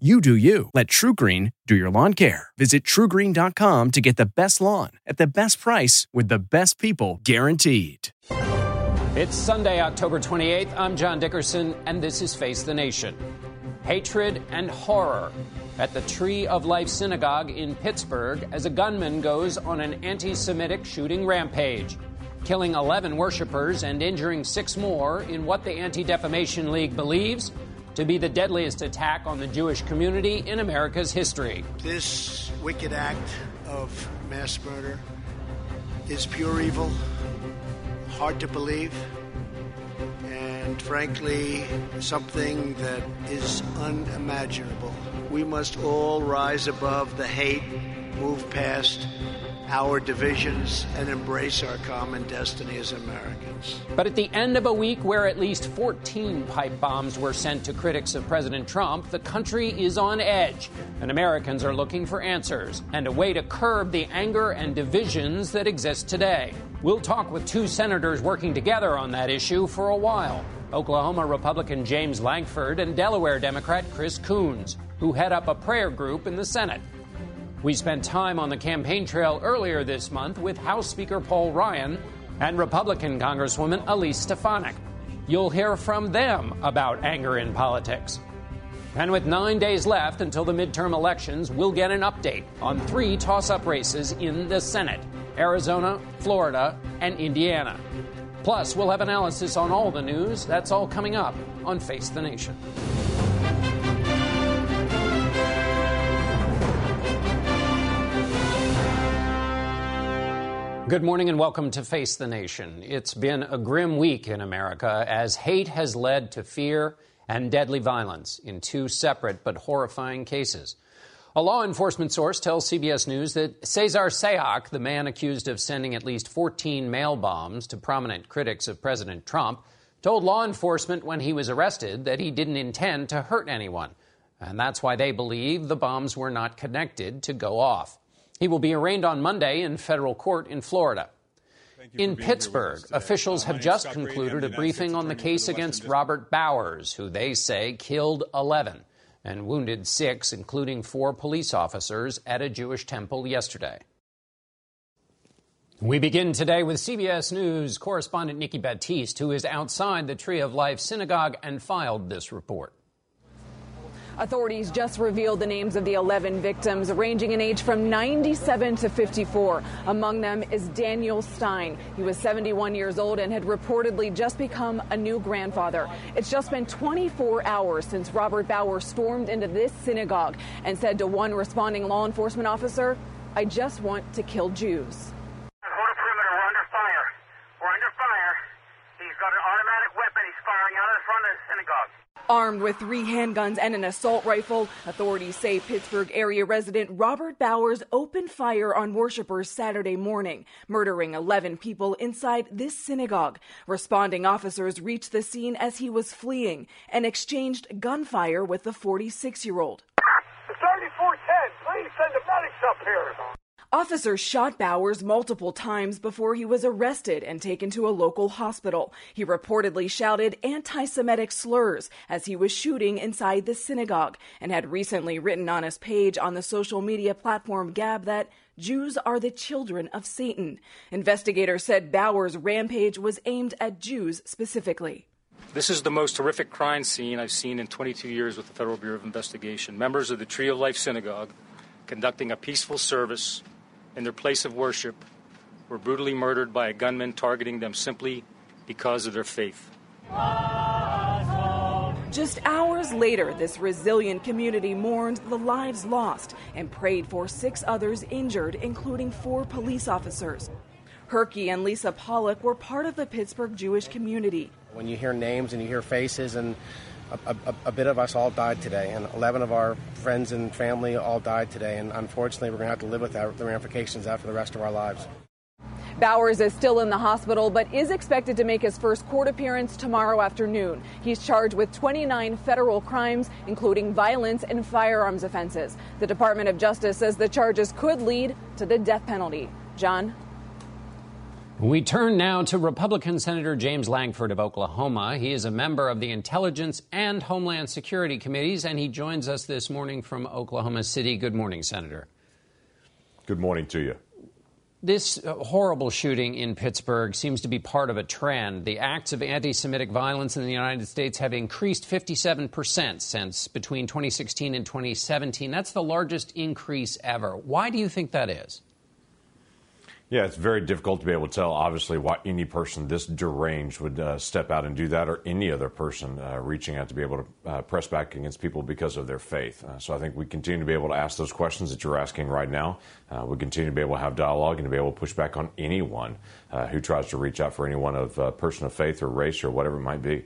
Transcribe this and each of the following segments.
You do you. Let TruGreen do your lawn care. Visit trugreen.com to get the best lawn at the best price with the best people guaranteed. It's Sunday, October 28th. I'm John Dickerson, and this is Face the Nation. Hatred and horror at the Tree of Life Synagogue in Pittsburgh as a gunman goes on an anti Semitic shooting rampage, killing 11 worshippers and injuring six more in what the Anti Defamation League believes to be the deadliest attack on the Jewish community in America's history. This wicked act of mass murder is pure evil, hard to believe, and frankly, something that is unimaginable. We must all rise above the hate, move past our divisions and embrace our common destiny as Americans. But at the end of a week where at least 14 pipe bombs were sent to critics of President Trump, the country is on edge, and Americans are looking for answers and a way to curb the anger and divisions that exist today. We'll talk with two senators working together on that issue for a while. Oklahoma Republican James Lankford and Delaware Democrat Chris Coons, who head up a prayer group in the Senate. We spent time on the campaign trail earlier this month with House Speaker Paul Ryan and Republican Congresswoman Elise Stefanik. You'll hear from them about anger in politics. And with nine days left until the midterm elections, we'll get an update on three toss up races in the Senate Arizona, Florida, and Indiana. Plus, we'll have analysis on all the news. That's all coming up on Face the Nation. Good morning and welcome to Face the Nation. It's been a grim week in America as hate has led to fear and deadly violence in two separate but horrifying cases. A law enforcement source tells CBS News that Cesar Sayoc, the man accused of sending at least 14 mail bombs to prominent critics of President Trump, told law enforcement when he was arrested that he didn't intend to hurt anyone. And that's why they believe the bombs were not connected to go off. He will be arraigned on Monday in federal court in Florida. In Pittsburgh, officials have just concluded a briefing on the case against Robert Bowers, who they say killed 11 and wounded six, including four police officers, at a Jewish temple yesterday. We begin today with CBS News correspondent Nikki Battiste, who is outside the Tree of Life synagogue and filed this report. Authorities just revealed the names of the 11 victims, ranging in age from 97 to 54. Among them is Daniel Stein. He was 71 years old and had reportedly just become a new grandfather. It's just been 24 hours since Robert Bowers stormed into this synagogue and said to one responding law enforcement officer, I just want to kill Jews. Hold a perimeter. We're under fire. We're under fire. He's got an automatic weapon. He's firing out of the front of the synagogue. Armed with three handguns and an assault rifle, authorities say Pittsburgh area resident Robert Bowers opened fire on worshippers Saturday morning, murdering 11 people inside this synagogue. Responding officers reached the scene as he was fleeing and exchanged gunfire with the 46 year old. 3410, please send the medics up here. Officers shot Bowers multiple times before he was arrested and taken to a local hospital. He reportedly shouted anti Semitic slurs as he was shooting inside the synagogue and had recently written on his page on the social media platform Gab that Jews are the children of Satan. Investigators said Bowers' rampage was aimed at Jews specifically. This is the most horrific crime scene I've seen in 22 years with the Federal Bureau of Investigation. Members of the Tree of Life Synagogue conducting a peaceful service in their place of worship were brutally murdered by a gunman targeting them simply because of their faith. Just hours later, this resilient community mourned the lives lost and prayed for six others injured, including four police officers. Herky and Lisa Pollock were part of the Pittsburgh Jewish community. When you hear names and you hear faces, and a, a, a, bit of us all died today, and 11 of our friends and family all died today, and unfortunately, we're going to have to live with that, the ramifications that for the rest of our lives. Bowers is still in the hospital, but is expected to make his first court appearance tomorrow afternoon. He's charged with 29 federal crimes, including violence and firearms offenses. The Department of Justice says the charges could lead to the death penalty. John? We turn now to Republican Senator James Lankford of Oklahoma. He is a member of the Intelligence and Homeland Security Committees, and he joins us this morning from Oklahoma City. Good morning, Senator. Good morning to you. This horrible shooting in Pittsburgh seems to be part of a trend. The acts of anti Semitic violence in the United States have increased 57% since between 2016 and 2017. That's the largest increase ever. Why do you think that is? Yeah, it's very difficult to be able to tell, obviously, why any person this deranged would uh, step out and do that, or any other person uh, reaching out to be able to uh, press back against people because of their faith. Uh, so I think we continue to be able to ask those questions that you're asking right now. Uh, we continue to be able to have dialogue and to be able to push back on anyone uh, who tries to reach out for anyone of a person of faith or race or whatever it might be.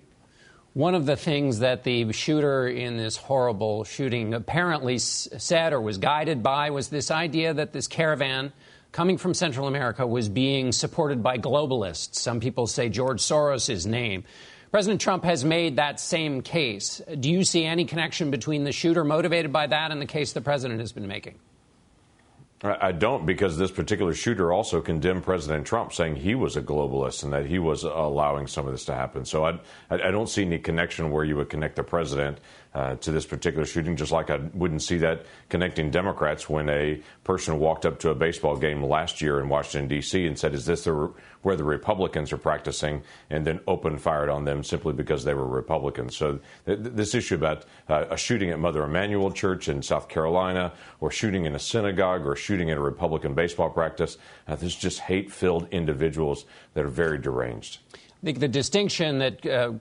One of the things that the shooter in this horrible shooting apparently said or was guided by was this idea that this caravan coming from Central America was being supported by globalists. Some people say George Soros' name. President Trump has made that same case. Do you see any connection between the shooter motivated by that and the case the president has been making? I don't because this particular shooter also condemned President Trump, saying he was a globalist and that he was allowing some of this to happen. So I, I don't see any connection where you would connect the president uh, to this particular shooting, just like I wouldn't see that connecting Democrats when a person walked up to a baseball game last year in Washington, D.C. and said, Is this the, where the Republicans are practicing? And then opened fired on them simply because they were Republicans. So th- this issue about uh, a shooting at Mother Emanuel Church in South Carolina, or shooting in a synagogue, or shooting at a Republican baseball practice, uh, is just hate filled individuals that are very deranged. I think the distinction that uh,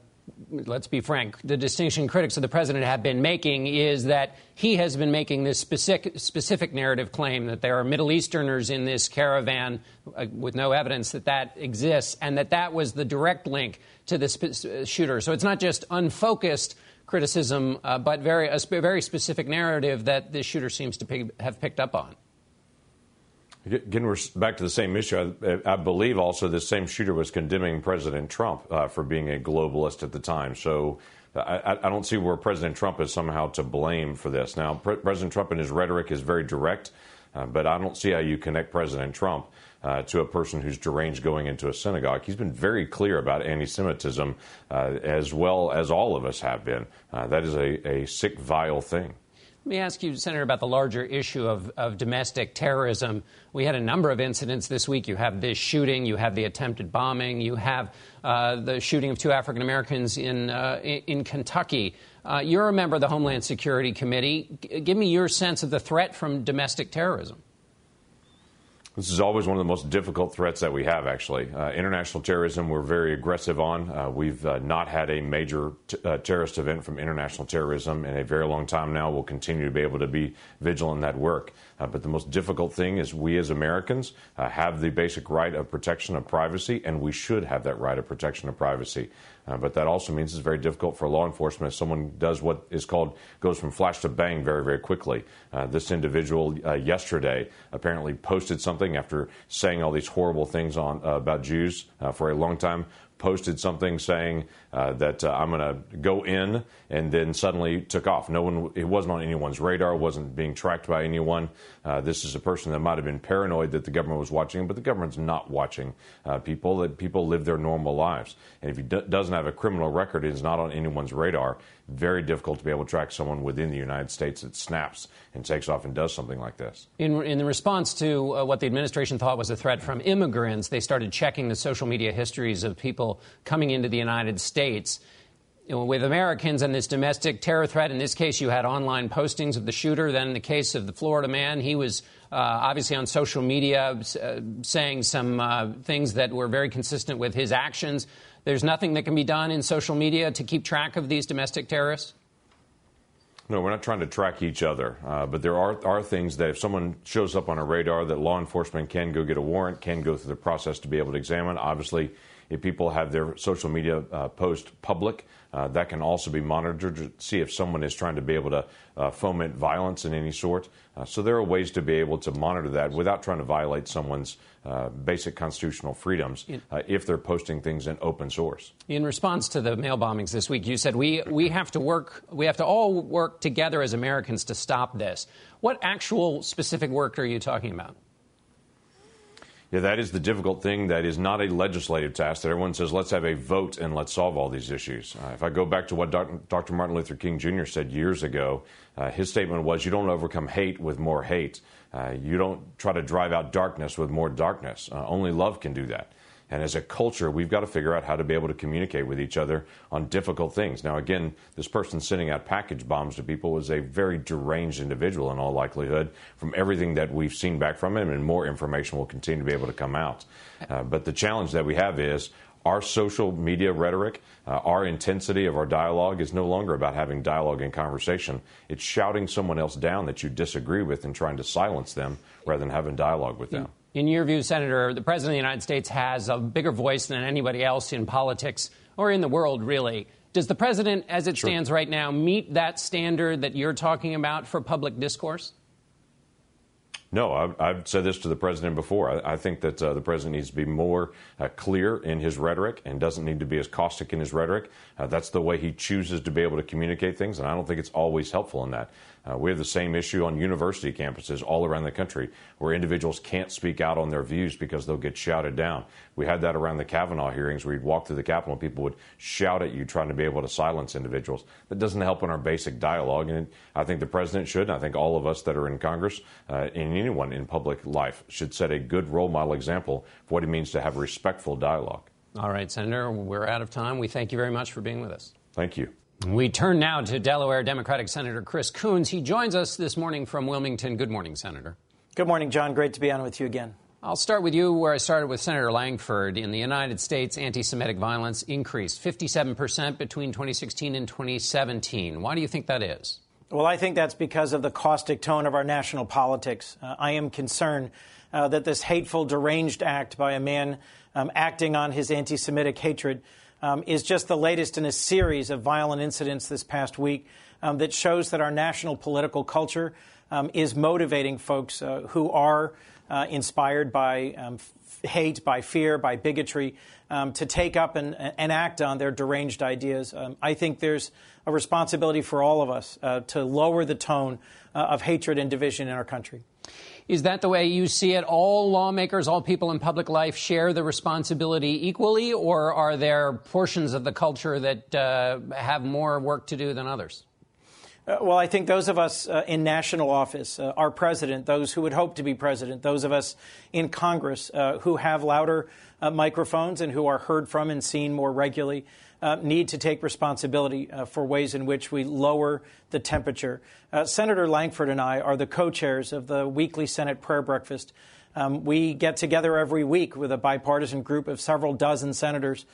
let's be frank, the distinction critics of the president have been making is that he has been making this specific, specific narrative claim that there are Middle Easterners in this caravan uh, with no evidence that that exists, and that that was the direct link to the sp- uh, shooter. So it's not just unfocused criticism, uh, but very, a sp- very specific narrative that the shooter seems to have picked up on. Again, we're back to the same issue. I, I, believe also the same shooter was condemning President Trump uh, for being a globalist at the time. So I, I, don't see where President Trump is somehow to blame for this. Now, Pre- President Trump and his rhetoric is very direct, uh, but I don't see how you connect President Trump uh, to a person who's deranged going into a synagogue. He's been very clear about anti Semitism, uh, as well as all of us have been. Uh, that is a, a sick, vile thing. Let me ask you, Senator, about the larger issue of, of domestic terrorism. We had a number of incidents this week. You have this shooting, you have the attempted bombing, you have uh, the shooting of two African Americans in, uh, in, Kentucky. Uh, you're a member of the Homeland Security Committee. G- give me your sense of the threat from domestic terrorism. This is always one of the most difficult threats that we have, actually. Uh, international terrorism, we're very aggressive on. Uh, we've uh, not had a major t- uh, terrorist event from international terrorism in a very long time now. We'll continue to be able to be vigilant in that work. Uh, but the most difficult thing is we as Americans uh, have the basic right of protection of privacy, and we should have that right of protection of privacy. Uh, but that also means it's very difficult for law enforcement if someone does what is called goes from flash to bang very, very quickly. Uh, this individual uh, yesterday apparently posted something after saying all these horrible things on uh, about Jews uh, for a long time posted something saying uh, that uh, I'm going to go in, and then suddenly took off. No one, it wasn't on anyone's radar, wasn't being tracked by anyone. Uh, this is a person that might have been paranoid that the government was watching, but the government's not watching uh, people. That people live their normal lives, and if he d- doesn't have a criminal record, it is not on anyone's radar. Very difficult to be able to track someone within the United States that snaps and takes off and does something like this. In, in response to uh, what the administration thought was a threat from immigrants, they started checking the social media histories of people coming into the United States. With Americans and this domestic terror threat, in this case, you had online postings of the shooter. Then, in the case of the Florida man, he was uh, obviously on social media uh, saying some uh, things that were very consistent with his actions. There's nothing that can be done in social media to keep track of these domestic terrorists? No, we're not trying to track each other, uh, but there are, are things that if someone shows up on a radar, that law enforcement can go get a warrant, can go through the process to be able to examine. Obviously, if people have their social media uh, post public, uh, that can also be monitored to see if someone is trying to be able to uh, foment violence in any sort. Uh, so there are ways to be able to monitor that without trying to violate someone's uh, basic constitutional freedoms uh, if they're posting things in open source. In response to the mail bombings this week, you said we, we have to work, we have to all work together as Americans to stop this. What actual specific work are you talking about? Yeah, that is the difficult thing. That is not a legislative task that everyone says, let's have a vote and let's solve all these issues. Uh, if I go back to what Dr. Martin Luther King Jr. said years ago, uh, his statement was, you don't overcome hate with more hate. Uh, you don't try to drive out darkness with more darkness. Uh, only love can do that. And as a culture, we've got to figure out how to be able to communicate with each other on difficult things. Now, again, this person sending out package bombs to people was a very deranged individual in all likelihood from everything that we've seen back from him, and more information will continue to be able to come out. Uh, but the challenge that we have is our social media rhetoric, uh, our intensity of our dialogue is no longer about having dialogue and conversation. It's shouting someone else down that you disagree with and trying to silence them rather than having dialogue with them. In your view, Senator, the President of the United States has a bigger voice than anybody else in politics or in the world, really. Does the President, as it sure. stands right now, meet that standard that you're talking about for public discourse? No, I've, I've, said this to the president before. I, I think that uh, the president needs to be more uh, clear in his rhetoric and doesn't need to be as caustic in his rhetoric. Uh, that's the way he chooses to be able to communicate things, and I don't think it's always helpful in that. Uh, we have the same issue on university campuses all around the country where individuals can't speak out on their views because they'll get shouted down. We had that around the Kavanaugh hearings where you'd walk through the Capitol and people would shout at you trying to be able to silence individuals. That doesn't help in our basic dialogue. And I think the president should, and I think all of us that are in Congress uh, and anyone in public life should set a good role model example for what it means to have respectful dialogue. All right, Senator, we're out of time. We thank you very much for being with us. Thank you. We turn now to Delaware Democratic Senator Chris Coons. He joins us this morning from Wilmington. Good morning, Senator. Good morning, John. Great to be on with you again. I'll start with you where I started with Senator Lankford. In the United States, anti Semitic violence increased 57% between 2016 and 2017. Why do you think that is? Well, I think that's because of the caustic tone of our national politics. Uh, I am concerned uh, that this hateful, deranged act by a man um, acting on his anti Semitic hatred um, is just the latest in a series of violent incidents this past week um, that shows that our national political culture um, is motivating folks uh, who are uh, inspired by um, hate, by fear, by bigotry, um, to take up and, and, act on their deranged ideas. Um, I think there's a responsibility for all of us uh, to lower the tone uh, of hatred and division in our country. Is that the way you see it? All lawmakers, all people in public life share the responsibility equally, or are there portions of the culture that uh, have more work to do than others? Uh, well, I think those of us uh, in national office, uh, our president, those who would hope to be president, those of us in Congress uh, who have louder uh, microphones and who are heard from and seen more regularly, uh, need to take responsibility uh, for ways in which we lower the temperature. Uh, Senator Lankford and I are the co chairs of the weekly Senate prayer breakfast. Um, we get together every week with a bipartisan group of several dozen senators.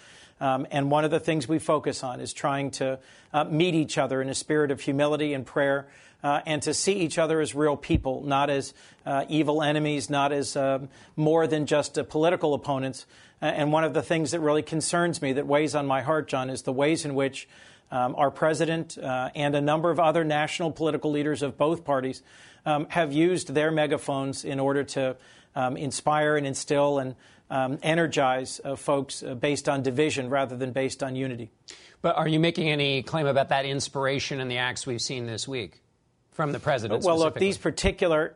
Um, and one of the things we focus on is trying to uh, meet each other in a spirit of humility and prayer. Uh, and to see each other as real people, not as uh, evil enemies, not as um, more than just uh, political opponents, and one of the things that really concerns me, that weighs on my heart, John, is the ways in which um, our president uh, and a number of other national political leaders of both parties um, have used their megaphones in order to um, inspire and instill and um, energize uh, folks uh, based on division rather than based on unity. But are you making any claim about that inspiration in the acts we've seen this week from the president? Well, look, these particular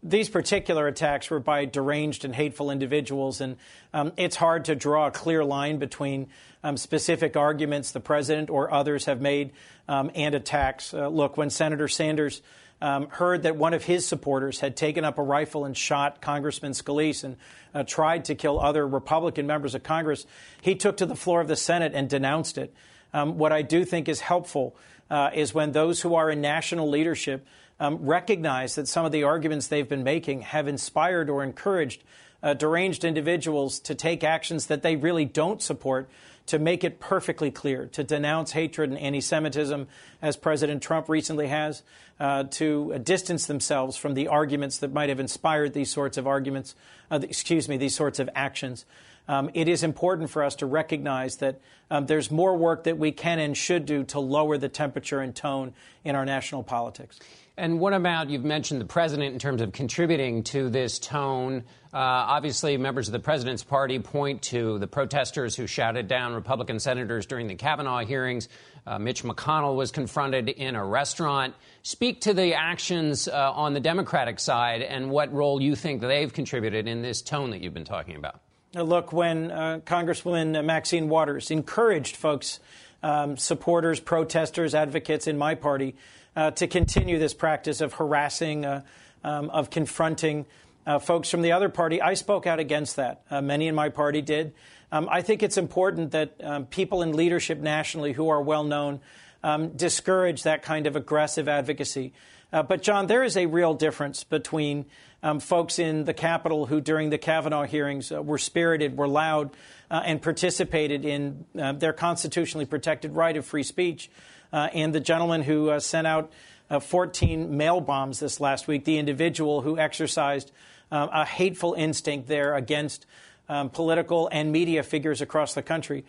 these particular attacks were by deranged and hateful individuals, and um, it's hard to draw a clear line between um, specific arguments the president or others have made um, and attacks. Uh, look, when Senator Sanders um, heard that one of his supporters had taken up a rifle and shot Congressman Scalise and uh, tried to kill other Republican members of Congress, he took to the floor of the Senate and denounced it. Um, what I do think is helpful uh, is when those who are in national leadership um, recognize that some of the arguments they've been making have inspired or encouraged uh, deranged individuals to take actions that they really don't support to make it perfectly clear, to denounce hatred and anti Semitism, as President Trump recently has, uh, to distance themselves from the arguments that might have inspired these sorts of arguments, uh, excuse me, these sorts of actions. Um, it is important for us to recognize that um, there's more work that we can and should do to lower the temperature and tone in our national politics. And what about, you've mentioned the president in terms of contributing to this tone. Uh, obviously, members of the president's party point to the protesters who shouted down Republican senators during the Kavanaugh hearings. Uh, Mitch McConnell was confronted in a restaurant. Speak to the actions uh, on the Democratic side and what role you think they've contributed in this tone that you've been talking about. Look, when uh, Congresswoman Maxine Waters encouraged folks, um, supporters, protesters, advocates in my party uh, to continue this practice of harassing, uh, um, of confronting uh, folks from the other party. I spoke out against that. Uh, many in my party did. Um, I think it's important that um, people in leadership nationally who are well known um, discourage that kind of aggressive advocacy. Uh, but, John, there is a real difference between um, folks in the Capitol who, during the Kavanaugh hearings, uh, were spirited, were loud, uh, and participated in uh, their constitutionally protected right of free speech, and the gentleman who uh, sent out uh, 14 mail bombs this last week, the individual who exercised a hateful instinct there against um, political and media figures across the country.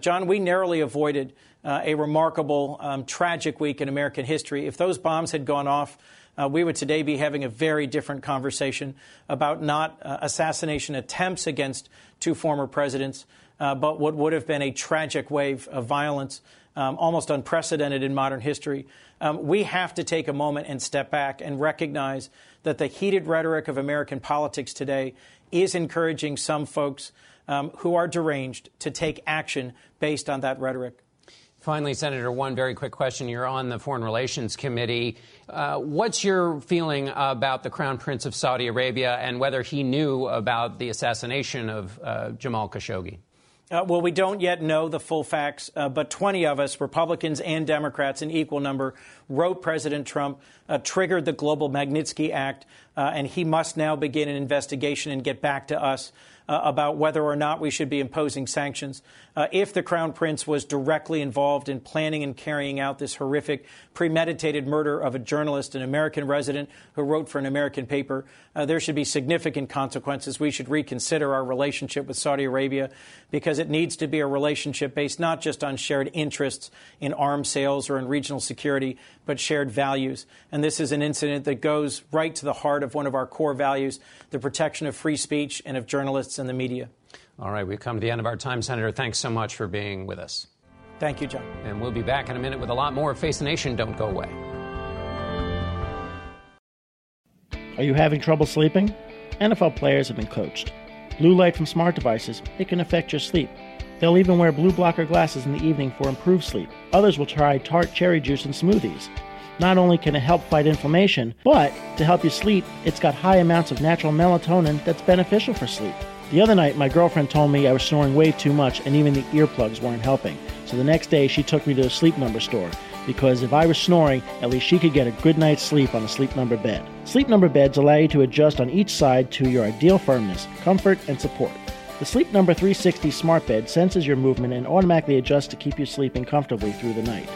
John, we narrowly avoided a remarkable, um, tragic week in American history. If those bombs had gone off, uh, we would today be having a very different conversation about not uh, assassination attempts against two former presidents, uh, but what would have been a tragic wave of violence um, almost unprecedented in modern history. Um, we have to take a moment and step back and recognize that the heated rhetoric of American politics today is encouraging some folks um, who are deranged to take action based on that rhetoric. Finally, Senator, one very quick question. You're on the Foreign Relations Committee. Uh, what's your feeling about the Crown Prince of Saudi Arabia and whether he knew about the assassination of uh, Jamal Khashoggi? Uh, well, we don't yet know the full facts, uh, but 20 of us, Republicans and Democrats in equal number, wrote President Trump, uh, triggered the Global Magnitsky Act, uh, and he must now begin an investigation and get back to us uh, about whether or not we should be imposing sanctions. Uh, if the Crown Prince was directly involved in planning and carrying out this horrific, premeditated murder of a journalist, an American resident who wrote for an American paper, uh, there should be significant consequences. We should reconsider our relationship with Saudi Arabia because it needs to be a relationship based not just on shared interests in arms sales or in regional security, but shared values. And this is an incident that goes right to the heart of one of our core values the protection of free speech and of journalists and the media. All right, we've come to the end of our time, Senator. Thanks so much for being with us. Thank you, John. And we'll be back in a minute with a lot more. Face the Nation, don't go away. Are you having trouble sleeping? NFL players have been coached. Blue light from smart devices, it can affect your sleep. They'll even wear blue blocker glasses in the evening for improved sleep. Others will try tart cherry juice and smoothies. Not only can it help fight inflammation, but to help you sleep, it's got high amounts of natural melatonin that's beneficial for sleep. The other night, my girlfriend told me I was snoring way too much and even the earplugs weren't helping. So the next day, she took me to a sleep number store because if I was snoring, at least she could get a good night's sleep on a sleep number bed. Sleep number beds allow you to adjust on each side to your ideal firmness, comfort, and support. The Sleep Number 360 smart bed senses your movement and automatically adjusts to keep you sleeping comfortably through the night.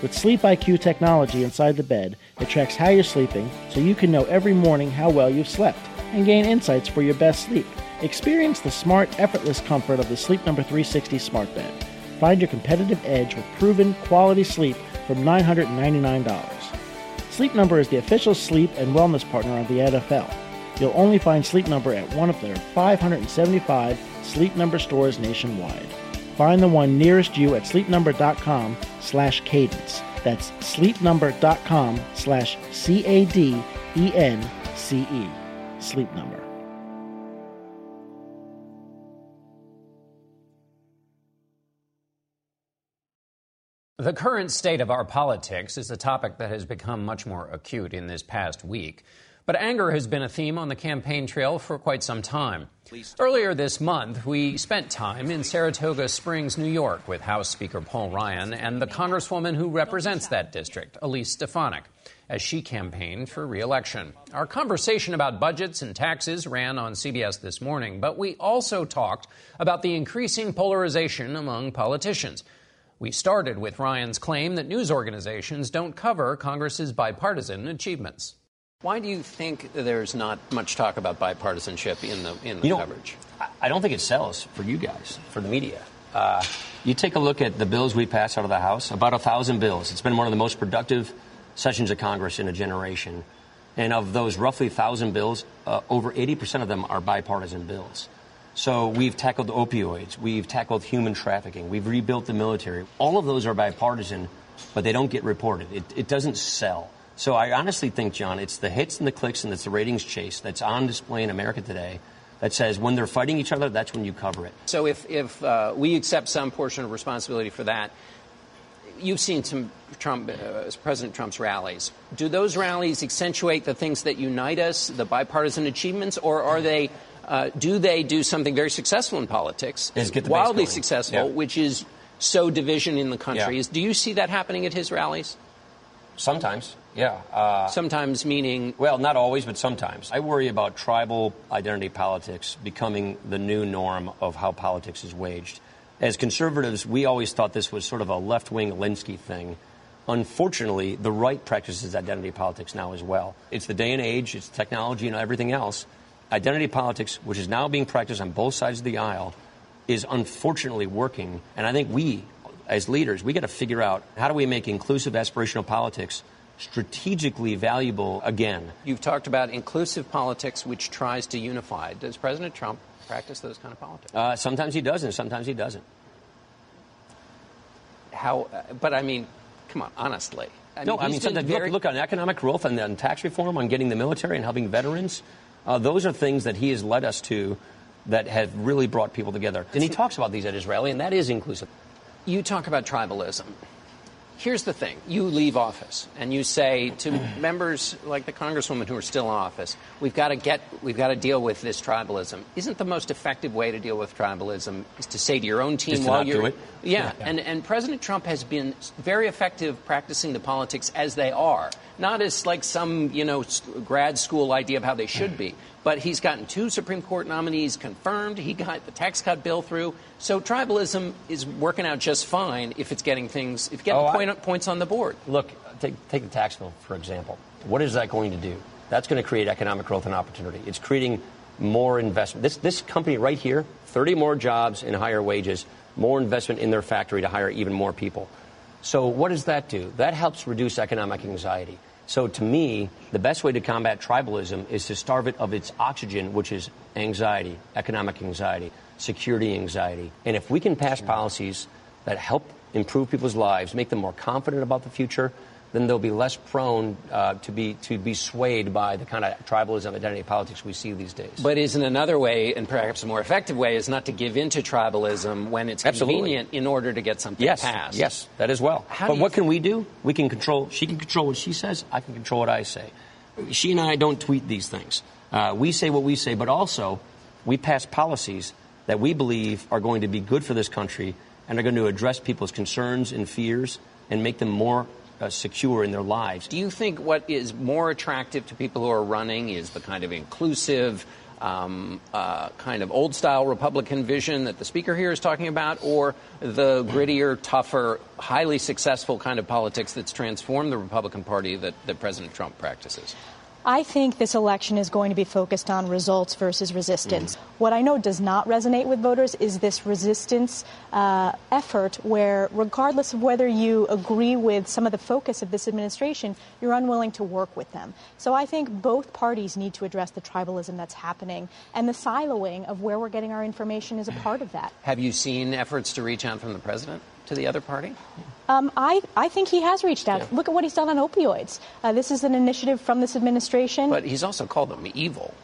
With Sleep IQ technology inside the bed, it tracks how you're sleeping so you can know every morning how well you've slept and gain insights for your best sleep. Experience the smart, effortless comfort of the Sleep Number 360 smart bed. Find your competitive edge with proven quality sleep from $999. Sleep Number is the official sleep and wellness partner of the NFL. You'll only find Sleep Number at one of their 575 Sleep Number stores nationwide. Find the one nearest you at sleepnumber.com slash cadence. That's sleepnumber.com slash C-A-D-E-N-C-E. Sleep Number. The current state of our politics is a topic that has become much more acute in this past week. But anger has been a theme on the campaign trail for quite some time. Earlier this month, we spent time in Saratoga Springs, New York, with House Speaker Paul Ryan and the Congresswoman who represents that district, Elise Stefanik, as she campaigned for reelection. Our conversation about budgets and taxes ran on CBS this morning, but we also talked about the increasing polarization among politicians. We started with Ryan's claim that news organizations don't cover Congress's bipartisan achievements. Why do you think there's not much talk about bipartisanship in the in the you know, coverage? I don't think it sells for you guys, for the media. Uh, you take a look at the bills we passed out of the House, about a thousand bills. It's been one of the most productive sessions of Congress in a generation. And of those roughly thousand bills, uh, over 80% of them are bipartisan bills. So we've tackled opioids, we've tackled human trafficking, we've rebuilt the military. All of those are bipartisan, but they don't get reported. It, it doesn't sell. So I honestly think, John, it's the hits and the clicks and it's the ratings chase that's on display in America today that says when they're fighting each other, that's when you cover it. So if, if uh, we accept some portion of responsibility for that, you've seen some Trump, uh, President Trump's rallies. Do those rallies accentuate the things that unite us, the bipartisan achievements, or are they? Uh, do they do something very successful in politics, is wildly successful, yeah. which is sow division in the country? Yeah. Do you see that happening at his rallies? Sometimes, yeah. Uh, sometimes meaning? Well, not always, but sometimes. I worry about tribal identity politics becoming the new norm of how politics is waged. As conservatives, we always thought this was sort of a left wing Alinsky thing. Unfortunately, the right practices identity politics now as well. It's the day and age, it's technology and everything else. Identity politics, which is now being practiced on both sides of the aisle, is unfortunately working. And I think we, as leaders, we got to figure out how do we make inclusive aspirational politics strategically valuable again. You've talked about inclusive politics, which tries to unify. Does President Trump practice those kind of politics? Uh, sometimes he does, and sometimes he doesn't. How? Uh, but I mean, come on, honestly. I no, mean, I mean, sometimes, very... look, look on economic growth and on tax reform, on getting the military and helping veterans. Uh, those are things that he has led us to that have really brought people together. And he talks about these at his rally, and that is inclusive. You talk about tribalism. Here's the thing you leave office and you say to members like the congresswoman who are still in office, we've got to get, we've got to deal with this tribalism. Isn't the most effective way to deal with tribalism is to say to your own team while not you're. do it? Yeah, yeah, And, and President Trump has been very effective practicing the politics as they are, not as like some, you know, grad school idea of how they should be. But he's gotten two Supreme Court nominees confirmed. He got the tax cut bill through. So tribalism is working out just fine if it's getting things, if getting Oh, I- points on the board. Look, take, take the tax bill, for example. What is that going to do? That's going to create economic growth and opportunity. It's creating more investment. This, this company right here, 30 more jobs and higher wages, more investment in their factory to hire even more people. So, what does that do? That helps reduce economic anxiety. So, to me, the best way to combat tribalism is to starve it of its oxygen, which is anxiety, economic anxiety, security anxiety. And if we can pass policies that help improve people's lives, make them more confident about the future, then they'll be less prone uh, to be to be swayed by the kind of tribalism identity politics we see these days. But isn't another way, and perhaps a more effective way, is not to give in to tribalism when it's Absolutely. convenient in order to get something yes, passed? yes, that as well. How but what can we do? We can control. She can control what she says. I can control what I say. She and I don't tweet these things. Uh, we say what we say, but also we pass policies that we believe are going to be good for this country and are going to address people's concerns and fears and make them more uh, secure in their lives. Do you think what is more attractive to people who are running is the kind of inclusive, um, uh, kind of old style Republican vision that the speaker here is talking about, or the grittier, tougher, highly successful kind of politics that's transformed the Republican Party that, that President Trump practices? I think this election is going to be focused on results versus resistance. What I know does not resonate with voters is this resistance uh, effort where, regardless of whether you agree with some of the focus of this administration, you're unwilling to work with them. So I think both parties need to address the tribalism that's happening, and the siloing of where we're getting our information is a part of that. Have you seen efforts to reach out from the president to the other party? Um, I, I think he has reached out. Look at what he's done on opioids. Uh, this is an initiative from this administration. But he's also called them evil.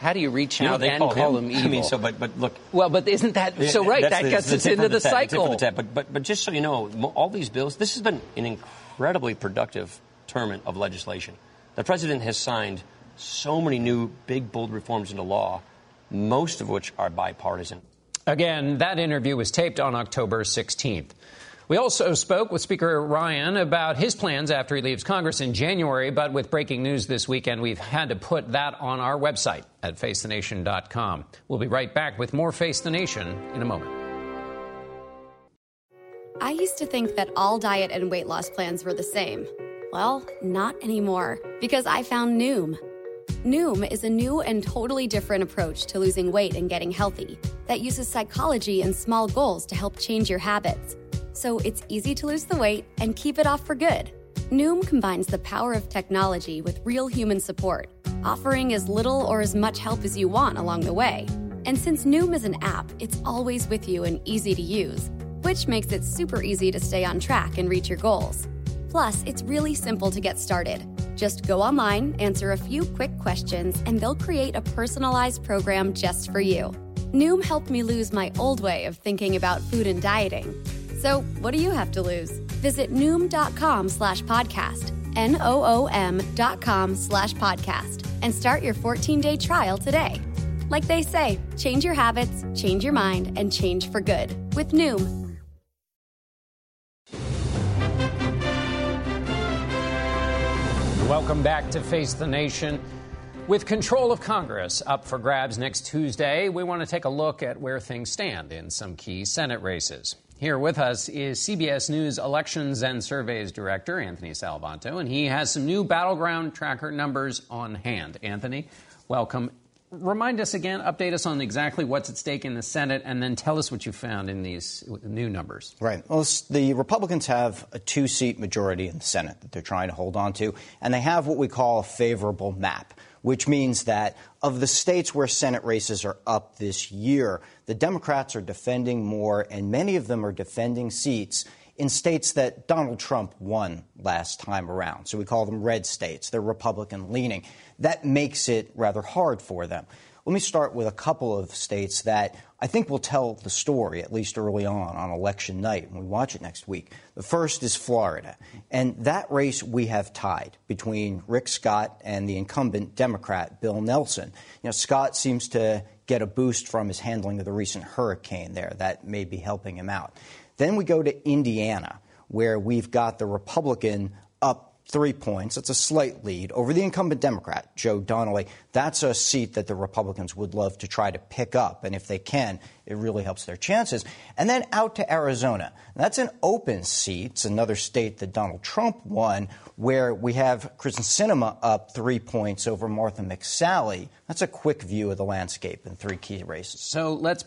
How do you reach You know, out they and call call him- them I evil? mean, so, but, but look. Well, but isn't that so? Right, that the- gets the us tip into of the, tap, tip of cycle. the tap. But, but, but just so you know, all these bills, this has been an incredibly productive term of legislation. The president has signed so many new, big, bold reforms into law, most of which are bipartisan. Again, that interview was taped on October 16th. We also spoke with Speaker Ryan about his plans after he leaves Congress in January, but with breaking news this weekend, we've had to put that on our website at facethenation.com. We'll be right back with more Face the Nation in a moment. I used to think that all diet and weight loss plans were the same. Well, not anymore, because I found Noom. Noom is a new and totally different approach to losing weight and getting healthy that uses psychology and small goals to help change your habits. So it's easy to lose the weight and keep it off for good. Noom combines the power of technology with real human support, offering as little or as much help as you want along the way. And since Noom is an app, it's always with you and easy to use, which makes it super easy to stay on track and reach your goals. Plus, it's really simple to get started. Just go online, answer a few quick questions, and they'll create a personalized program just for you. Noom helped me lose my old way of thinking about food and dieting. So, what do you have to lose? Visit Noom.com slash podcast, N O O M dot com slash podcast, and start your 14 day trial today. Like they say, change your habits, change your mind, and change for good with Noom. Welcome back to Face the Nation. With control of Congress up for grabs next Tuesday, we want to take a look at where things stand in some key Senate races. Here with us is CBS News Elections and Surveys Director Anthony Salvanto, and he has some new battleground tracker numbers on hand. Anthony, welcome. Remind us again, update us on exactly what's at stake in the Senate, and then tell us what you found in these new numbers. Right. Well, the Republicans have a two seat majority in the Senate that they're trying to hold on to, and they have what we call a favorable map which means that of the states where Senate races are up this year, the Democrats are defending more, and many of them are defending seats in states that Donald Trump won last time around. So we call them red states. They're Republican leaning. That makes it rather hard for them. Let me start with a couple of states that I think will tell the story, at least early on, on election night when we watch it next week. The first is Florida. And that race we have tied between Rick Scott and the incumbent Democrat, Bill Nelson. You know, Scott seems to get a boost from his handling of the recent hurricane there. That may be helping him out. Then we go to Indiana, where we've got the Republican up three points. It's a slight lead over the incumbent Democrat, Joe Donnelly. That's a seat that the Republicans would love to try to pick up. And if they can, it really helps their chances. And then out to Arizona. That's an open seat. It's another state that Donald Trump won, where we have Kyrsten Sinema up three points over Martha McSally. That's a quick view of the landscape in three key races. So let's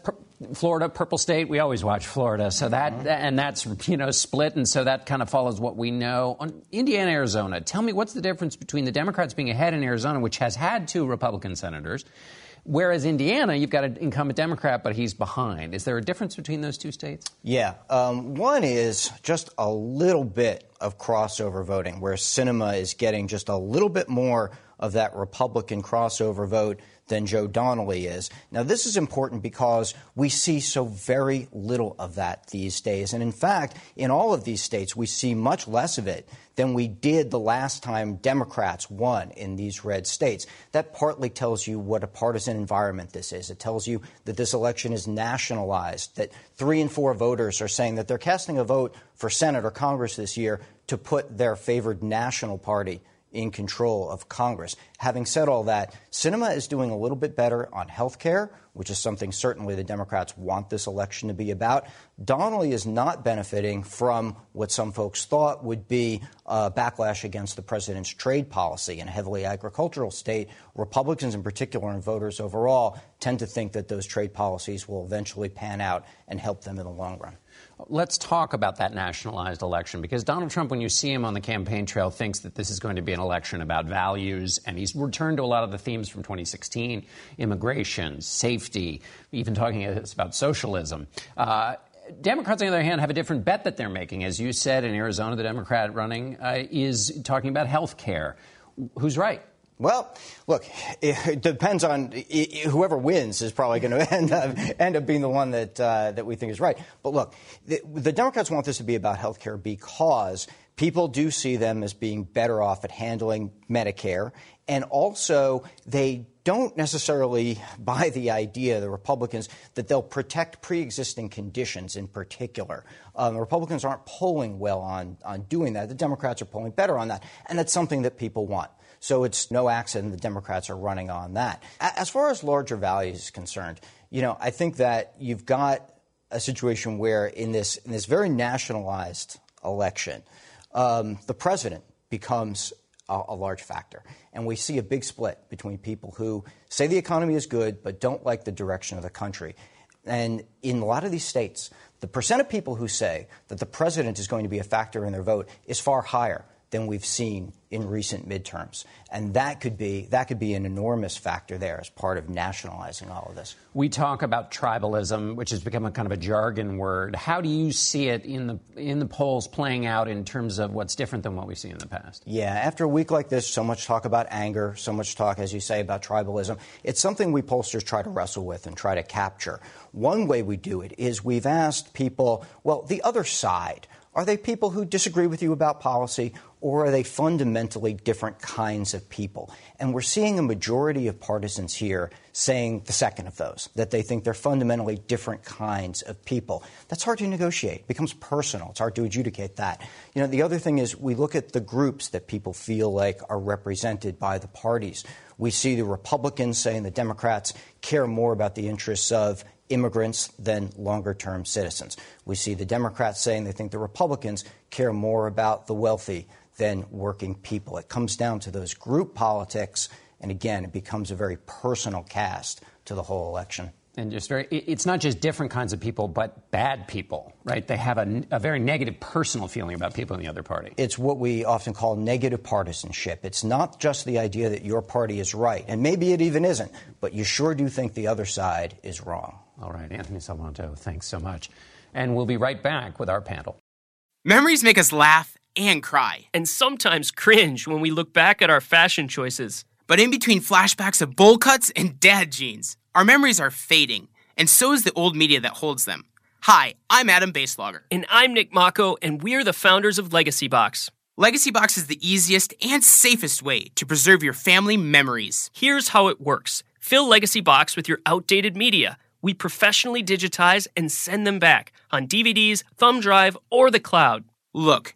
Florida, purple state. We always watch Florida, so that mm-hmm. and that's you know split, and so that kind of follows what we know on Indiana, Arizona. Tell me what's the difference between the Democrats being ahead in Arizona, which has had two Republican senators, Whereas Indiana, you've got an incumbent Democrat, but he's behind. Is there a difference between those two states? Yeah. Um, one is just a little bit of crossover voting, where Sinema is getting just a little bit more of that Republican crossover vote than Joe Donnelly is. Now, this is important because we see so very little of that these days. And in fact, in all of these states, we see much less of it than we did the last time Democrats won in these red states. That partly tells you what a partisan environment this is. It tells you that this election is nationalized, that three in four voters are saying that they're casting a vote for Senate or Congress this year to put their favored national party in control of Congress. Having said all that, Sinema is doing a little bit better on health care, which is something certainly the Democrats want this election to be about. Donnelly is not benefiting from what some folks thought would be a backlash against the president's trade policy in a heavily agricultural state. Republicans, in particular, and voters overall, tend to think that those trade policies will eventually pan out and help them in the long run. Let's talk about that nationalized election because Donald Trump, when you see him on the campaign trail, thinks that this is going to be an election about values, and he's returned to a lot of the themes from 2016 immigration, safety, even talking about socialism. Uh, Democrats, on the other hand, have a different bet that they're making. As you said, in Arizona, the Democrat running uh, is talking about health care. Who's right? Well, look, it depends on whoever wins is probably going to end up, end up being the one that uh, that we think is right. But look, the, the Democrats want this to be about health care because people do see them as being better off at handling Medicare, and also they don't necessarily buy the idea, the Republicans, that they'll protect pre existing conditions in particular. Um, the Republicans aren't polling well on, on doing that. The Democrats are polling better on that. And that's something that people want. So it's no accident the Democrats are running on that. As far as larger values is concerned, you know, I think that you've got a situation where in this, in this very nationalized election, um, the president becomes a, a, large factor. And we see a big split between people who say the economy is good but don't like the direction of the country. And in a lot of these states, the percent of people who say that the president is going to be a factor in their vote is far higher than we've seen in recent midterms. And that could be that could be an enormous factor there as part of nationalizing all of this. We talk about tribalism, which has become a kind of a jargon word. How do you see it in the in the polls playing out in terms of what's different than what we've seen in the past? Yeah, after a week like this, so much talk about anger, so much talk, as you say, about tribalism. It's something we pollsters try to wrestle with and try to capture. One way we do it is we've asked people, well, the other side are they people who disagree with you about policy, or are they fundamentally different kinds of people? And we're seeing a majority of partisans here saying the second of those, that they think they're fundamentally different kinds of people. That's hard to negotiate. It becomes personal. It's hard to adjudicate that. You know, the other thing is we look at the groups that people feel like are represented by the parties. We see the Republicans saying the Democrats care more about the interests of immigrants than longer term citizens. We see the Democrats saying they think the Republicans care more about the wealthy than working people. It comes down to those group politics, and again, it becomes a very personal cast to the whole election and just very it's not just different kinds of people but bad people right they have a, a, very negative personal feeling about people in the other party it's what we often call negative partisanship it's not just the idea that your party is right and maybe it even isn't but you sure do think the other side is wrong all right, Anthony Salvanto, thanks so much. And we'll be right back with our panel. Memories make us laugh and cry. And sometimes cringe when we look back at our fashion choices. But in between flashbacks of bowl cuts and dad jeans, our memories are fading, and so is the old media that holds them. Hi, I'm Adam Baselogger. And I'm Nick Mako, and we're the founders of Legacy Box. Legacy Box is the easiest and safest way to preserve your family memories. Here's how it works fill Legacy Box with your outdated media we professionally digitize and send them back on DVDs, thumb drive, or the cloud. Look,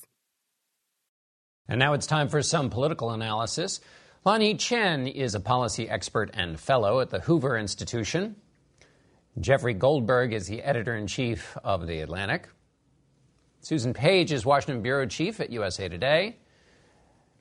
And now it's time for some political analysis. Lanhee Chen is a policy expert and fellow at the Hoover Institution. Jeffrey Goldberg is the editor in chief of The Atlantic. Susan Page is Washington bureau chief at USA Today.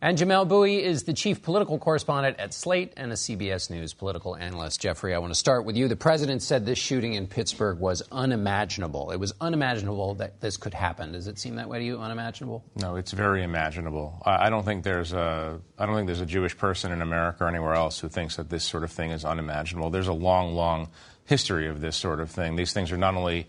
And Jamelle Bouie is the chief political correspondent at Slate and a CBS News political analyst. Jeffrey, I want to start with you. The president said this shooting in Pittsburgh was unimaginable. It was unimaginable that this could happen. Does it seem that way to you? Unimaginable? No, it's very imaginable. I don't think there's a I don't think there's a Jewish person in America or anywhere else who thinks that this sort of thing is unimaginable. There's a long, long history of this sort of thing. These things are not only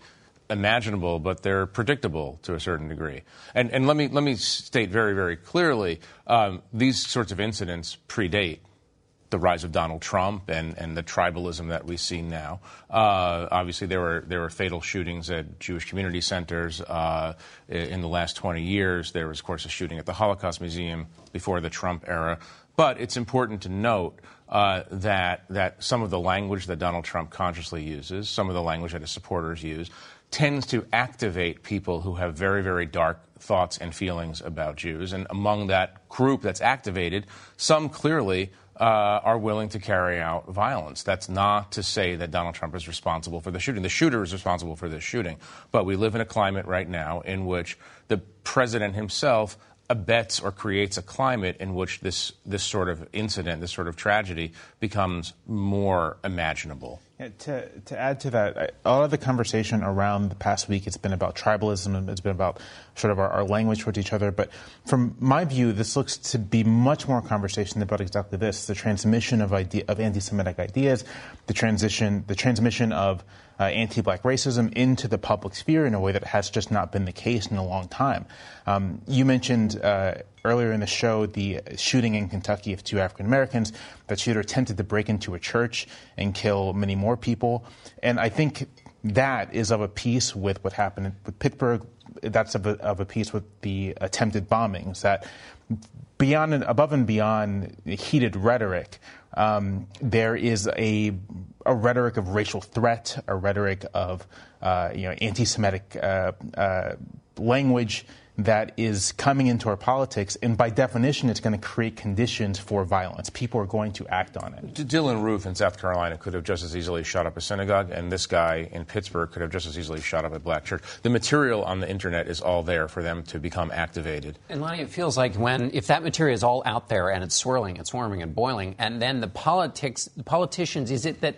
imaginable, but they're predictable to a certain degree. And, and let, me, let me state very, very clearly um, these sorts of incidents predate the rise of Donald Trump and, and the tribalism that we see now. Uh, obviously, there were there were fatal shootings at Jewish community centers uh, in the last 20 years. There was, of course, a shooting at the Holocaust Museum before the Trump era. But it's important to note uh, that that some of the language that Donald Trump consciously uses, some of the language that his supporters use, tends to activate people who have very, very dark thoughts and feelings about Jews. And among that group that's activated, some clearly uh, are willing to carry out violence. That's not to say that Donald Trump is responsible for the shooting. The shooter is responsible for this shooting. But we live in a climate right now in which the president himself abets or creates a climate in which this, this sort of incident, this sort of tragedy, becomes more imaginable. Yeah, to, to add to that, a lot of the conversation around the past week, it's been about tribalism, it's been about sort of our, our, language towards each other. But from my view, this looks to be much more conversation about exactly this: the transmission of idea, of anti-Semitic ideas, the transition, the transmission of uh, anti-black racism into the public sphere in a way that has just not been the case in a long time. Um, you mentioned uh, earlier in the show the shooting in Kentucky of two African Americans. That shooter attempted to break into a church and kill many more people. And I think that is of a piece with what happened with Pittsburgh. That's of a, of a piece with the attempted bombings. That beyond and above and beyond heated rhetoric, um, there is a, a rhetoric of racial threat, a rhetoric of uh, you know anti-Semitic uh, uh, language that is coming into our politics, and by definition, it's going to create conditions for violence. People are going to act on it. Dylann Roof in South Carolina could have just as easily shot up a synagogue, and this guy in Pittsburgh could have just as easily shot up a black church. The material on the internet is all there for them to become activated. And Lanhee, it feels like when if that material is all out there and it's swirling, it's warming and boiling, and then the politics, the politicians, is it that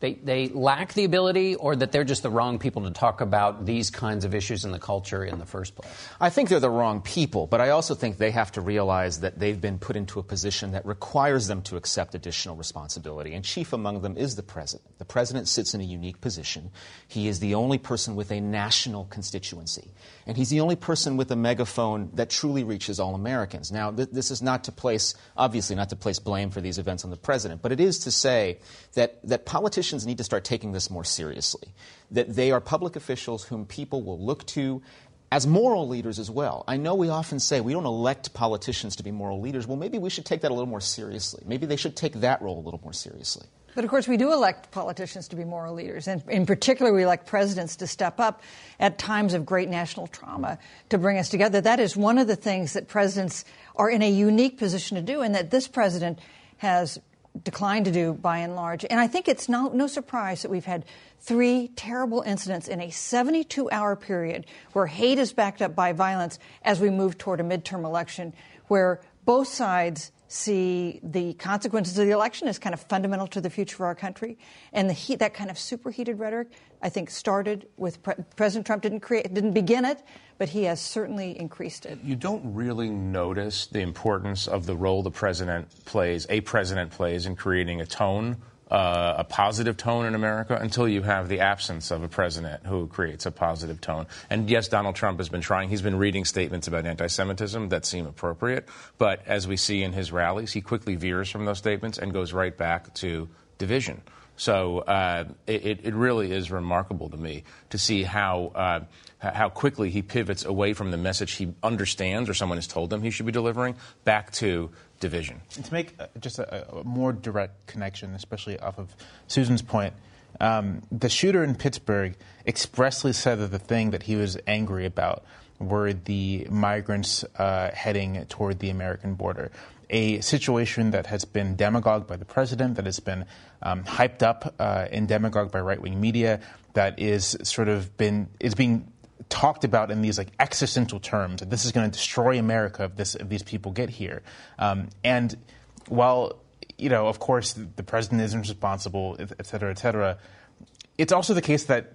they, they lack the ability or that they're just the wrong people to talk about these kinds of issues in the culture in the first place? I think they're the wrong people, but I also think they have to realize that they've been put into a position that requires them to accept additional responsibility. And chief among them is the president. The president sits in a unique position. He is the only person with a national constituency. And he's the only person with a megaphone that truly reaches all Americans. Now, th- this is not to place, obviously, not to place blame for these events on the president, but it is to say that, that politicians need to start taking this more seriously. That they are public officials whom people will look to as moral leaders as well. I know we often say we don't elect politicians to be moral leaders. Well, maybe we should take that a little more seriously. Maybe they should take that role a little more seriously. But of course, we do elect politicians to be moral leaders. And in particular, we elect presidents to step up at times of great national trauma to bring us together. That is one of the things that presidents are in a unique position to do, and that this president has declined to do by and large. And I think it's no, no surprise that we've had three terrible incidents in a 72 hour period where hate is backed up by violence as we move toward a midterm election, where both sides see the consequences of the election as kind of fundamental to the future of our country. And the heat, that kind of superheated rhetoric, I think, started with Pre- President Trump. Didn't create, didn't begin it, but he has certainly increased it. You don't really notice the importance of the role the president plays, a president plays, in creating a tone uh, a positive tone in America until you have the absence of a president who creates a positive tone. And yes, Donald Trump has been trying. He's been reading statements about anti Semitism that seem appropriate. But as we see in his rallies, he quickly veers from those statements and goes right back to division. So uh, it, it, really is remarkable to me to see how, uh, how quickly he pivots away from the message he understands or someone has told him he should be delivering back to division. And to make uh, just a, a, more direct connection, especially off of Susan's point, um, the shooter in Pittsburgh expressly said that the thing that he was angry about were the migrants uh, heading toward the American border. A situation that has been demagogued by the president, that has been um, hyped up uh, and demagogued by right wing media, that is sort of been is being talked about in these like existential terms. This is going to destroy America if, this, if these people get here. Um, and while, you know, of course, the, president isn't responsible, et cetera, et cetera, it's also the case that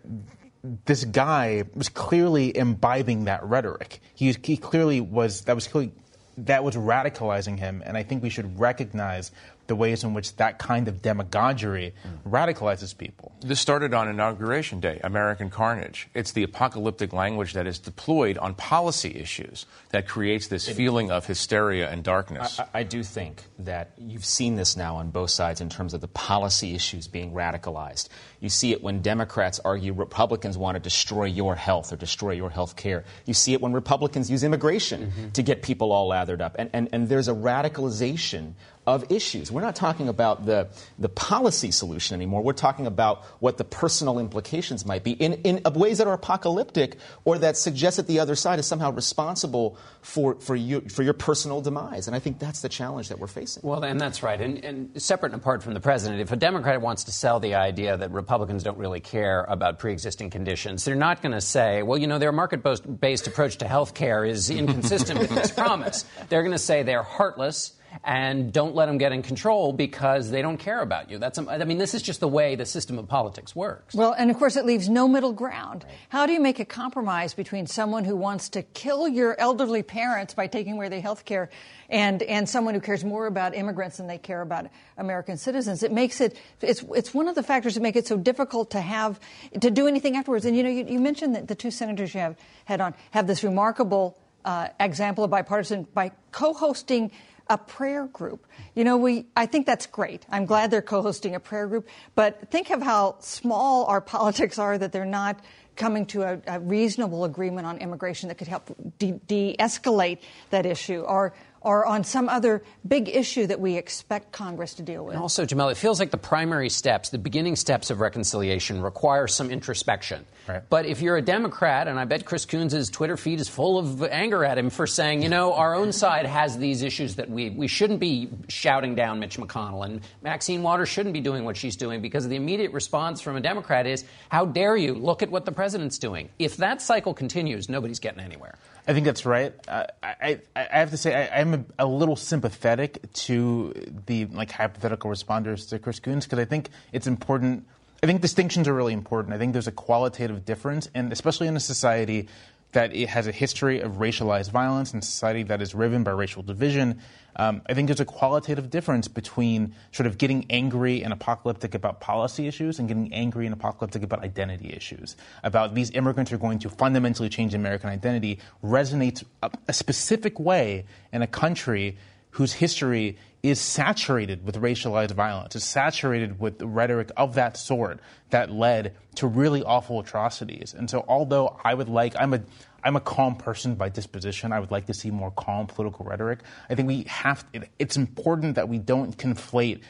this guy was clearly imbibing that rhetoric. He, he clearly was, that was clearly, that was radicalizing him. And I think we should recognize the ways in which that kind of demagoguery radicalizes people. This started on Inauguration Day, American Carnage. It's the apocalyptic language that is deployed on policy issues that creates this it, feeling of hysteria and darkness. I, I, do think that you've seen this now on both sides in terms of the policy issues being radicalized. You see it when Democrats argue Republicans want to destroy your health or destroy your health care. You see it when Republicans use immigration mm-hmm. to get people all lathered up. And, and, and there's a radicalization of issues. We're not talking about the, the policy solution anymore. We're talking about what the personal implications might be in, in ways that are apocalyptic or that suggest that the other side is somehow responsible for, for, you, for your personal demise. And I think that's the challenge that we're facing. Well, and that's right. And, and separate and apart from the president, if a Democrat wants to sell the idea that Republicans don't really care about pre existing conditions, they're not going to say, well, you know, their market based approach to health care is inconsistent with this promise. They're going to say they're heartless and don't let them get in control because they don't care about you. That's I mean, this is just the way the system of politics works. Well, and of course, it leaves no middle ground. Right. How do you make a compromise between someone who wants to kill your elderly parents by taking away their health care and and someone who cares more about immigrants than they care about American citizens? It makes it it's it's one of the factors that make it so difficult to have to do anything afterwards. And you know, you, you mentioned that the two senators you have had on have this remarkable uh, example of bipartisan by co-hosting a prayer group. You know, we I think that's great. I'm glad they're co-hosting a prayer group, but think of how small our politics are that they're not coming to a, a reasonable agreement on immigration that could help de- de-escalate that issue or or on some other big issue that we expect Congress to deal with. And also, Jamelle, it feels like the primary steps, the beginning steps of reconciliation, require some introspection. Right. But if you're a Democrat, and I bet Chris Coons' Twitter feed is full of anger at him for saying, you know, our own side has these issues that we, we shouldn't be shouting down Mitch McConnell, and Maxine Waters shouldn't be doing what she's doing because the immediate response from a Democrat is, how dare you? Look at what the president's doing. If that cycle continues, nobody's getting anywhere. I think that's right. Uh, I, I, have to say I, am a, a, little sympathetic to the like hypothetical responders to Chris Coons because I think it's important. I think distinctions are really important. I think there's a qualitative difference, and especially in a society that it has a history of racialized violence and society that is riven by racial division. Um, I think there's a qualitative difference between sort of getting angry and apocalyptic about policy issues and getting angry and apocalyptic about identity issues. About these immigrants are going to fundamentally change American identity resonates a, a specific way in a country whose history is saturated with racialized violence, is saturated with rhetoric of that sort that led to really awful atrocities. And so, although I would like, I'm a I'm a calm person by disposition. I would like to see more calm political rhetoric. I think we have. It, it's important that we don't conflate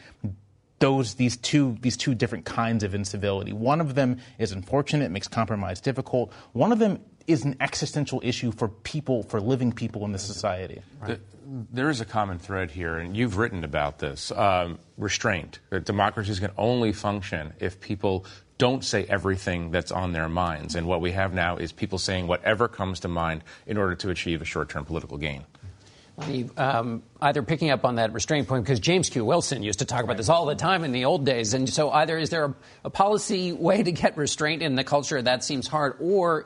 those these two these two different kinds of incivility. One of them is unfortunate, makes compromise difficult. One of them is an existential issue for people, for living people in this society. Right. There is a common thread here, and you've written about this um, restraint. That democracies can only function if people don't say everything that's on their minds. And what we have now is people saying whatever comes to mind in order to achieve a short term political gain. Um, either picking up on that restraint point, because James Q. Wilson used to talk about this all the time in the old days. And so, either is there a, a policy way to get restraint in the culture that seems hard, or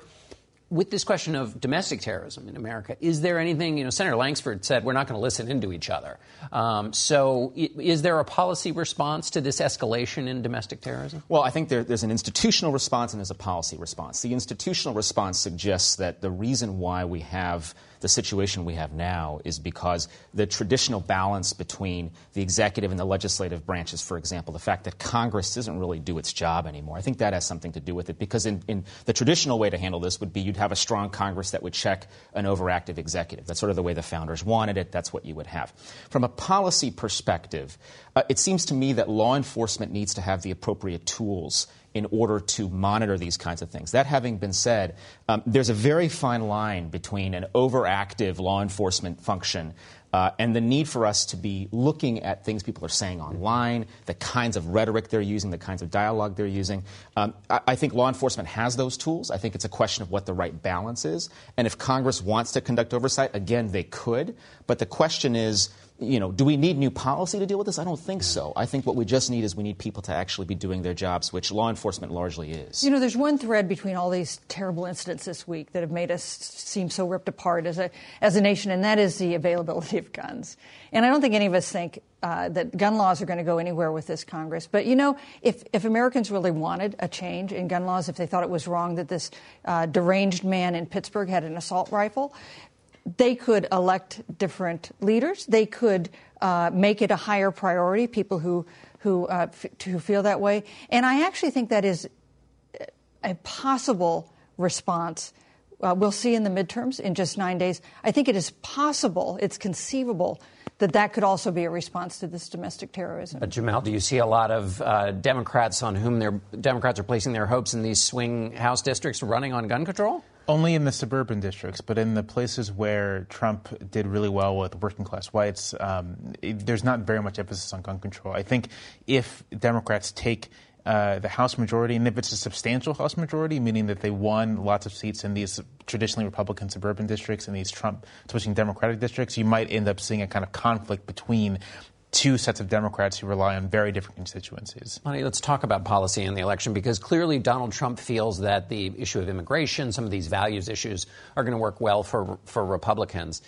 with this question of domestic terrorism in America, is there anything, you know, Senator Lankford said we're not going to listen into each other. Um, so is there a policy response to this escalation in domestic terrorism? Well, I think there, there's an institutional response and there's a policy response. The institutional response suggests that the reason why we have the situation we have now is because the traditional balance between the executive and the legislative branches, for example, the fact that Congress doesn't really do its job anymore, I think that has something to do with it. Because in, in the traditional way to handle this would be you'd have a strong Congress that would check an overactive executive. That's sort of the way the founders wanted it. That's what you would have. From a policy perspective, uh, it seems to me that law enforcement needs to have the appropriate tools in order to monitor these kinds of things. That having been said, um, there's a very fine line between an overactive law enforcement function uh, and the need for us to be looking at things people are saying online, the kinds of rhetoric they're using, the kinds of dialogue they're using. Um, I, I, think law enforcement has those tools. I think it's a question of what the right balance is. And if Congress wants to conduct oversight, again, they could. But the question is, you know, do we need new policy to deal with this? I don't think so. I think what we just need is we need people to actually be doing their jobs, which law enforcement largely is. You know, there's one thread between all these terrible incidents this week that have made us seem so ripped apart as a as a nation, and that is the availability of guns. And I don't think any of us think uh, that gun laws are going to go anywhere with this Congress. But you know, if if Americans really wanted a change in gun laws, if they thought it was wrong that this uh, deranged man in Pittsburgh had an assault rifle, they could elect different leaders. They could uh, make it a higher priority, people who, who, uh, f- who feel that way. And I actually think that is a possible response. Uh, we'll see in the midterms in just nine days. I think it is possible, it's conceivable that that could also be a response to this domestic terrorism. But Jamelle, do you see a lot of uh, Democrats on whom their Democrats are placing their hopes in these swing House districts running on gun control? Only in the suburban districts, but in the places where Trump did really well with working class whites, um, it, there's not very much emphasis on gun control. I think if Democrats take uh, the House majority, and if it's a substantial House majority, meaning that they won lots of seats in these traditionally Republican suburban districts and these Trump switching Democratic districts, you might end up seeing a kind of conflict between two sets of Democrats who rely on very different constituencies. Monty, let's talk about policy in the election because clearly Donald Trump feels that the issue of immigration, some of these values issues, are going to work well for, for Republicans.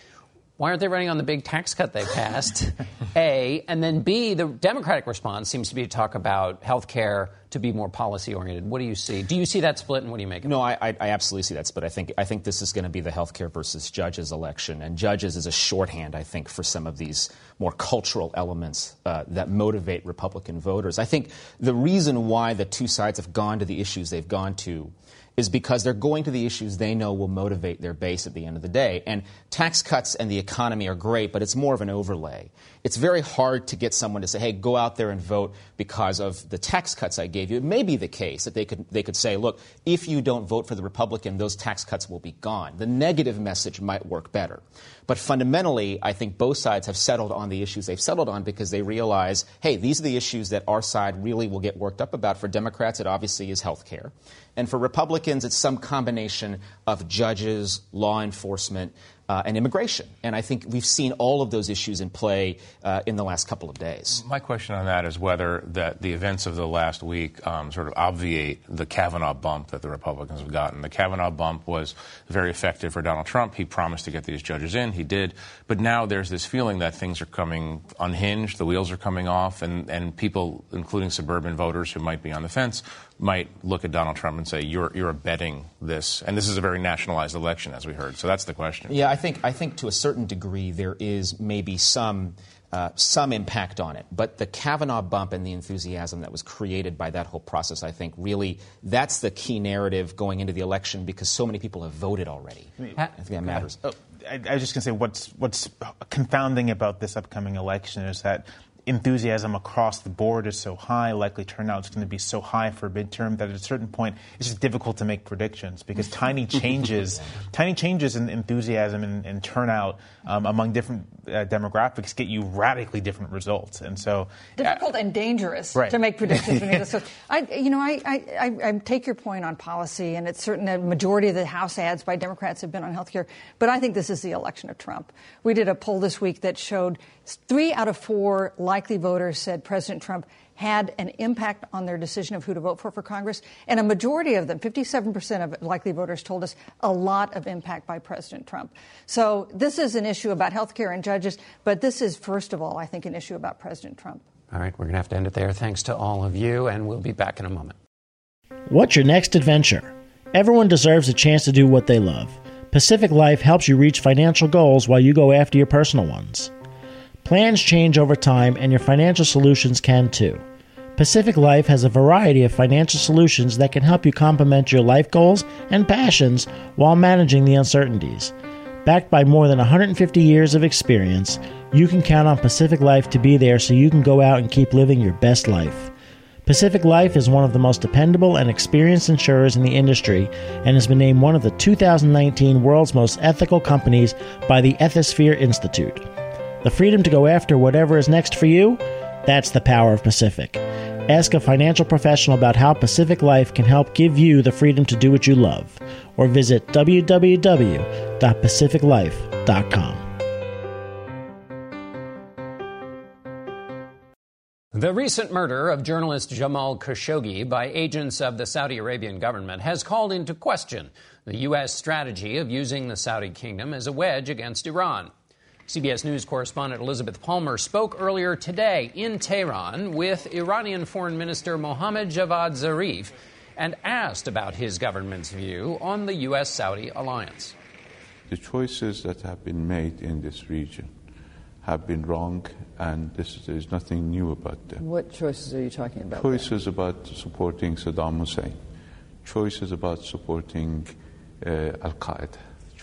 Why aren't they running on the big tax cut they passed? A. And then B, the Democratic response seems to be to talk about health care to be more policy oriented. What do you see? Do you see that split and what do you make of it? No, I, I absolutely see that split. I think, I think this is going to be the health care versus judges election. And judges is a shorthand, I think, for some of these more cultural elements uh, that motivate Republican voters. I think the reason why the two sides have gone to the issues they've gone to is because they're going to the issues they know will motivate their base at the end of the day. And tax cuts and the economy are great, but it's more of an overlay. It's very hard to get someone to say, hey, go out there and vote because of the tax cuts I gave you. It may be the case that they could, they could say, look, if you don't vote for the Republican, those tax cuts will be gone. The negative message might work better. But fundamentally, I think both sides have settled on the issues they've settled on because they realize, hey, these are the issues that our side really will get worked up about. For Democrats, it obviously is health care. And for Republicans, it's some combination of judges, law enforcement, uh, and immigration. And I think we've seen all of those issues in play uh, in the last couple of days. My question on that is whether that the events of the last week um, sort of obviate the Kavanaugh bump that the Republicans have gotten. The Kavanaugh bump was very effective for Donald Trump. He promised to get these judges in. He did. But now there's this feeling that things are coming unhinged, the wheels are coming off, and, and people, including suburban voters who might be on the fence, might look at Donald Trump and say, "You're you're abetting this," and this is a very nationalized election, as we heard. So that's the question. Yeah, I think I think to a certain degree there is maybe some. Uh, some impact on it. But the Kavanaugh bump and the enthusiasm that was created by that whole process, I think, really that's the key narrative going into the election because so many people have voted already. I, mean, I think that matters. Oh, I, I was just going to say what's what's confounding about this upcoming election is that enthusiasm across the board is so high, likely turnout is going to be so high for a midterm that at a certain point it's just difficult to make predictions because tiny changes, tiny changes in enthusiasm and, and turnout um, among different uh, demographics get you radically different results. And so difficult uh, and dangerous right. to make predictions. so I, you know, I, I, I, take your point on policy, and it's certain a majority of the House ads by Democrats have been on health care. But I think this is the election of Trump. We did a poll this week that showed three out of four likely voters said President Trump had an impact on their decision of who to vote for for Congress. And a majority of them, 57% of likely voters, told us a lot of impact by President Trump. So this is an issue about health care and judges, but this is, first of all, I think, an issue about President Trump. All right, we're going to have to end it there. Thanks to all of you, and we'll be back in a moment. What's your next adventure? Everyone deserves a chance to do what they love. Pacific Life helps you reach financial goals while you go after your personal ones. Plans change over time, and your financial solutions can too. Pacific Life has a variety of financial solutions that can help you complement your life goals and passions while managing the uncertainties. Backed by more than 150 years of experience, you can count on Pacific Life to be there so you can go out and keep living your best life. Pacific Life is one of the most dependable and experienced insurers in the industry and has been named one of the 2019 world's most ethical companies by the Ethisphere Institute. The freedom to go after whatever is next for you? That's the power of Pacific. Ask a financial professional about how Pacific Life can help give you the freedom to do what you love, or visit www.pacificlife.com. The recent murder of journalist Jamal Khashoggi by agents of the Saudi Arabian government has called into question the U.S. strategy of using the Saudi kingdom as a wedge against Iran. CBS News correspondent Elizabeth Palmer spoke earlier today in Tehran with Iranian Foreign Minister Mohammad Javad Zarif and asked about his government's view on the U.S. Saudi alliance. The choices that have been made in this region have been wrong, and this, there's nothing new about them. What choices are you talking about? Choices there? about supporting Saddam Hussein, choices about supporting uh, Al Qaeda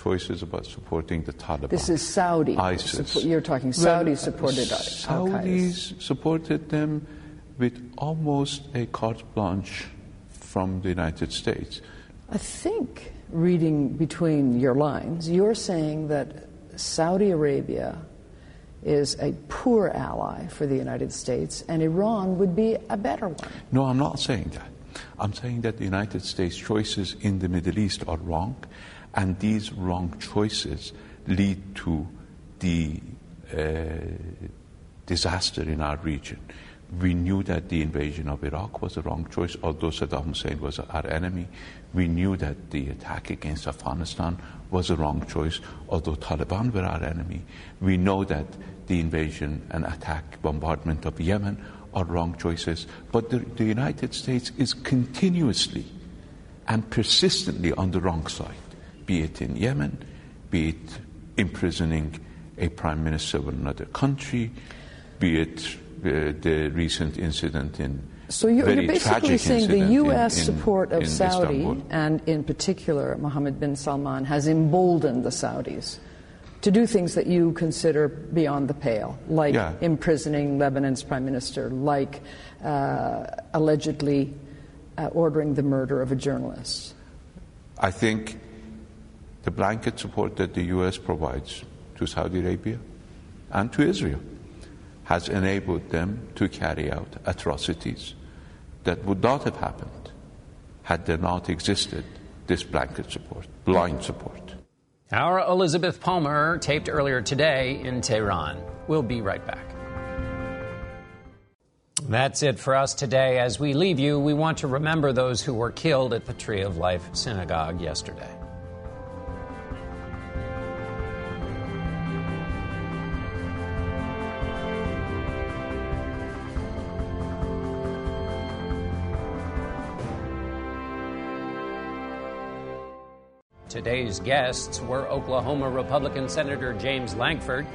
choices about supporting the Taliban. This is Saudi. ISIS. You're talking Saudi well, supported Saudis supported them with almost a carte blanche from the United States. I think, reading between your lines, you're saying that Saudi Arabia is a poor ally for the United States and Iran would be a better one. No, I'm not saying that. I'm saying that the United States' choices in the Middle East are wrong, and these wrong choices lead to the uh, disaster in our region. We knew that the invasion of Iraq was a wrong choice, although Saddam Hussein was our enemy. We knew that the attack against Afghanistan was a wrong choice, although Taliban were our enemy. We know that the invasion and attack, bombardment of Yemen are wrong choices. But the, the United States is continuously and persistently on the wrong side, be it in Yemen, be it imprisoning a prime minister of another country, be it uh, the recent incident in so you're, you're basically saying the U.S. in, in, support of Saudi, Istanbul. and in particular Mohammed bin Salman, has emboldened the Saudis to do things that you consider beyond the pale, like yeah. imprisoning Lebanon's prime minister, like uh, allegedly uh, ordering the murder of a journalist. I think the blanket support that the U.S. provides to Saudi Arabia and to Israel has enabled them to carry out atrocities that would not have happened had there not existed this blanket support, blind support. Our Elizabeth Palmer taped earlier today in Tehran. We'll be right back. That's it for us today. As we leave you, we want to remember those who were killed at the Tree of Life Synagogue yesterday. Today's guests were Oklahoma Republican Senator James Lankford,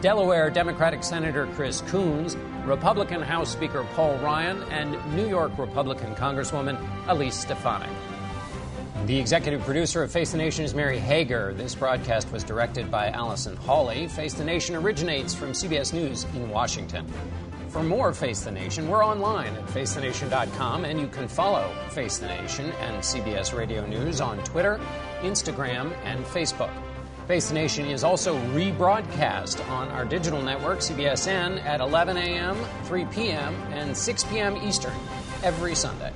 Delaware Democratic Senator Chris Coons, Republican House Speaker Paul Ryan, and New York Republican Congresswoman Elise Stefanik. The executive producer of Face the Nation is Mary Hager. This broadcast was directed by Allison Hawley. Face the Nation originates from CBS News in Washington. For more Face the Nation, we're online at facethenation.com, and you can follow Face the Nation and CBS Radio News on Twitter, Instagram, and Facebook. Face the Nation is also rebroadcast on our digital network, CBSN, at 11 a.m., 3 p.m., and 6 p.m. Eastern every Sunday.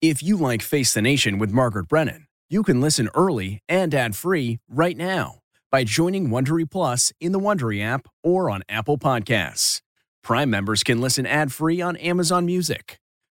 If you like Face the Nation with Margaret Brennan, you can listen early and ad-free right now by joining Wondery Plus in the Wondery app or on Apple Podcasts. Prime members can listen ad-free on Amazon Music.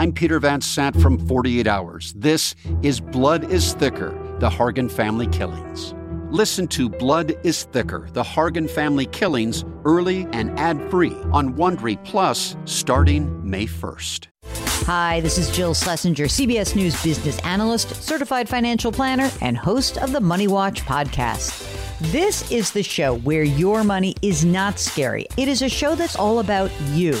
I'm Peter Van Sant from 48 Hours. This is Blood is Thicker The Hargan Family Killings. Listen to Blood is Thicker The Hargan Family Killings early and ad free on Wondery Plus starting May 1st. Hi, this is Jill Schlesinger, CBS News business analyst, certified financial planner, and host of the Money Watch podcast. This is the show where your money is not scary. It is a show that's all about you.